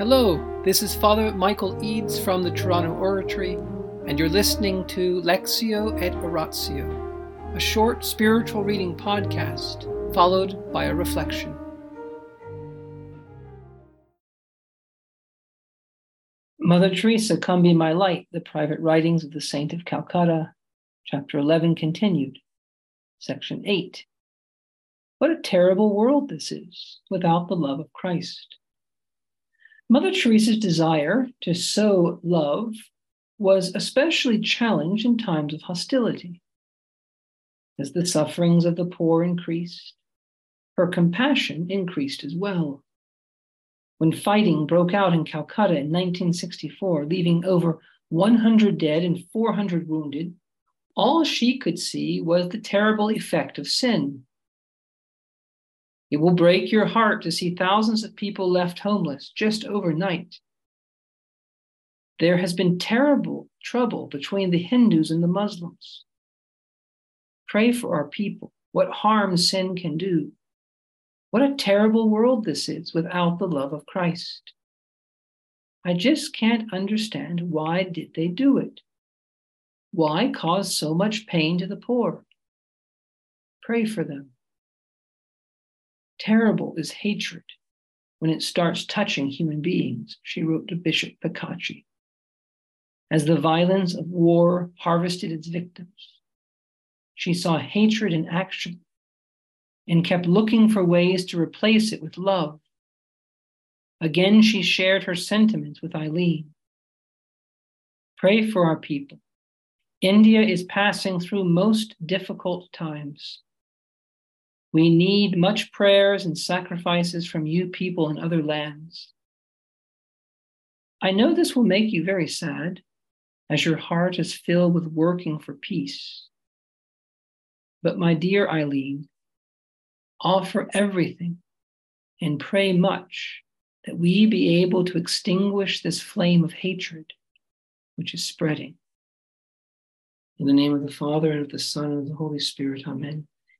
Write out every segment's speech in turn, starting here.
Hello, this is Father Michael Eads from the Toronto Oratory, and you're listening to Lectio et Oratio, a short spiritual reading podcast followed by a reflection. Mother Teresa, Come Be My Light, the Private Writings of the Saint of Calcutta, Chapter 11 continued, Section 8. What a terrible world this is without the love of Christ. Mother Teresa's desire to sow love was especially challenged in times of hostility. As the sufferings of the poor increased, her compassion increased as well. When fighting broke out in Calcutta in 1964, leaving over 100 dead and 400 wounded, all she could see was the terrible effect of sin it will break your heart to see thousands of people left homeless just overnight. There has been terrible trouble between the Hindus and the Muslims. Pray for our people, what harm sin can do. What a terrible world this is without the love of Christ. I just can't understand why did they do it? Why cause so much pain to the poor? Pray for them. Terrible is hatred when it starts touching human beings, she wrote to Bishop Picachy. As the violence of war harvested its victims, she saw hatred in action and kept looking for ways to replace it with love. Again, she shared her sentiments with Eileen. Pray for our people. India is passing through most difficult times. We need much prayers and sacrifices from you people in other lands. I know this will make you very sad, as your heart is filled with working for peace. But my dear Eileen, offer everything and pray much that we be able to extinguish this flame of hatred which is spreading. In the name of the Father, and of the Son, and of the Holy Spirit, amen.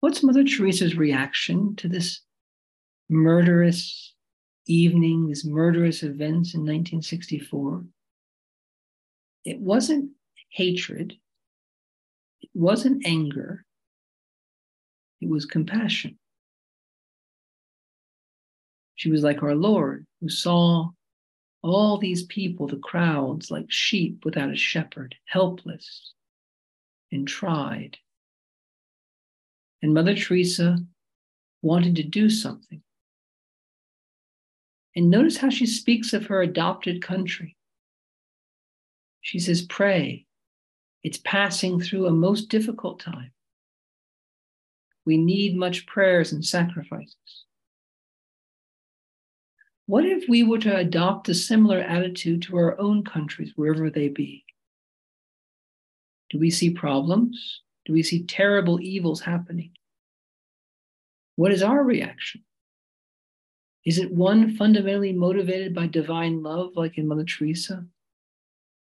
What's Mother Teresa's reaction to this murderous evening, these murderous events in 1964? It wasn't hatred, it wasn't anger, it was compassion. She was like our Lord, who saw all these people, the crowds, like sheep without a shepherd, helpless, and tried and Mother Teresa wanted to do something. And notice how she speaks of her adopted country. She says, Pray. It's passing through a most difficult time. We need much prayers and sacrifices. What if we were to adopt a similar attitude to our own countries, wherever they be? Do we see problems? Do we see terrible evils happening? What is our reaction? Is it one fundamentally motivated by divine love, like in Mother Teresa?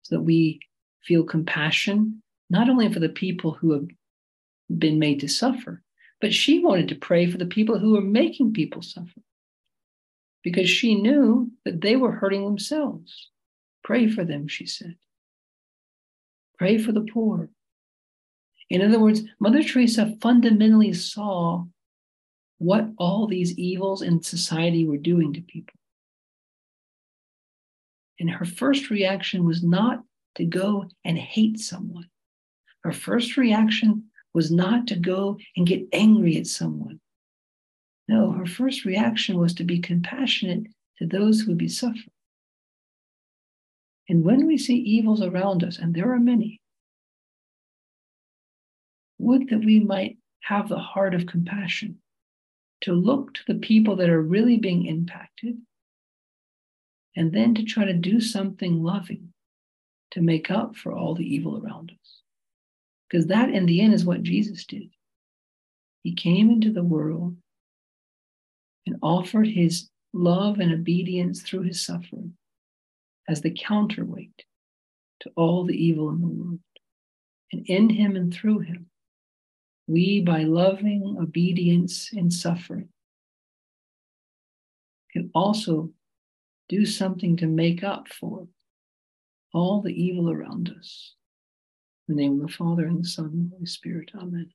So that we feel compassion, not only for the people who have been made to suffer, but she wanted to pray for the people who were making people suffer because she knew that they were hurting themselves. Pray for them, she said. Pray for the poor. In other words, Mother Teresa fundamentally saw what all these evils in society were doing to people. And her first reaction was not to go and hate someone. Her first reaction was not to go and get angry at someone. No, her first reaction was to be compassionate to those who would be suffering. And when we see evils around us, and there are many, would that we might have the heart of compassion to look to the people that are really being impacted and then to try to do something loving to make up for all the evil around us. Because that, in the end, is what Jesus did. He came into the world and offered his love and obedience through his suffering as the counterweight to all the evil in the world. And in him and through him, we, by loving obedience and suffering, can also do something to make up for all the evil around us. In the name of the Father, and the Son, and the Holy Spirit. Amen.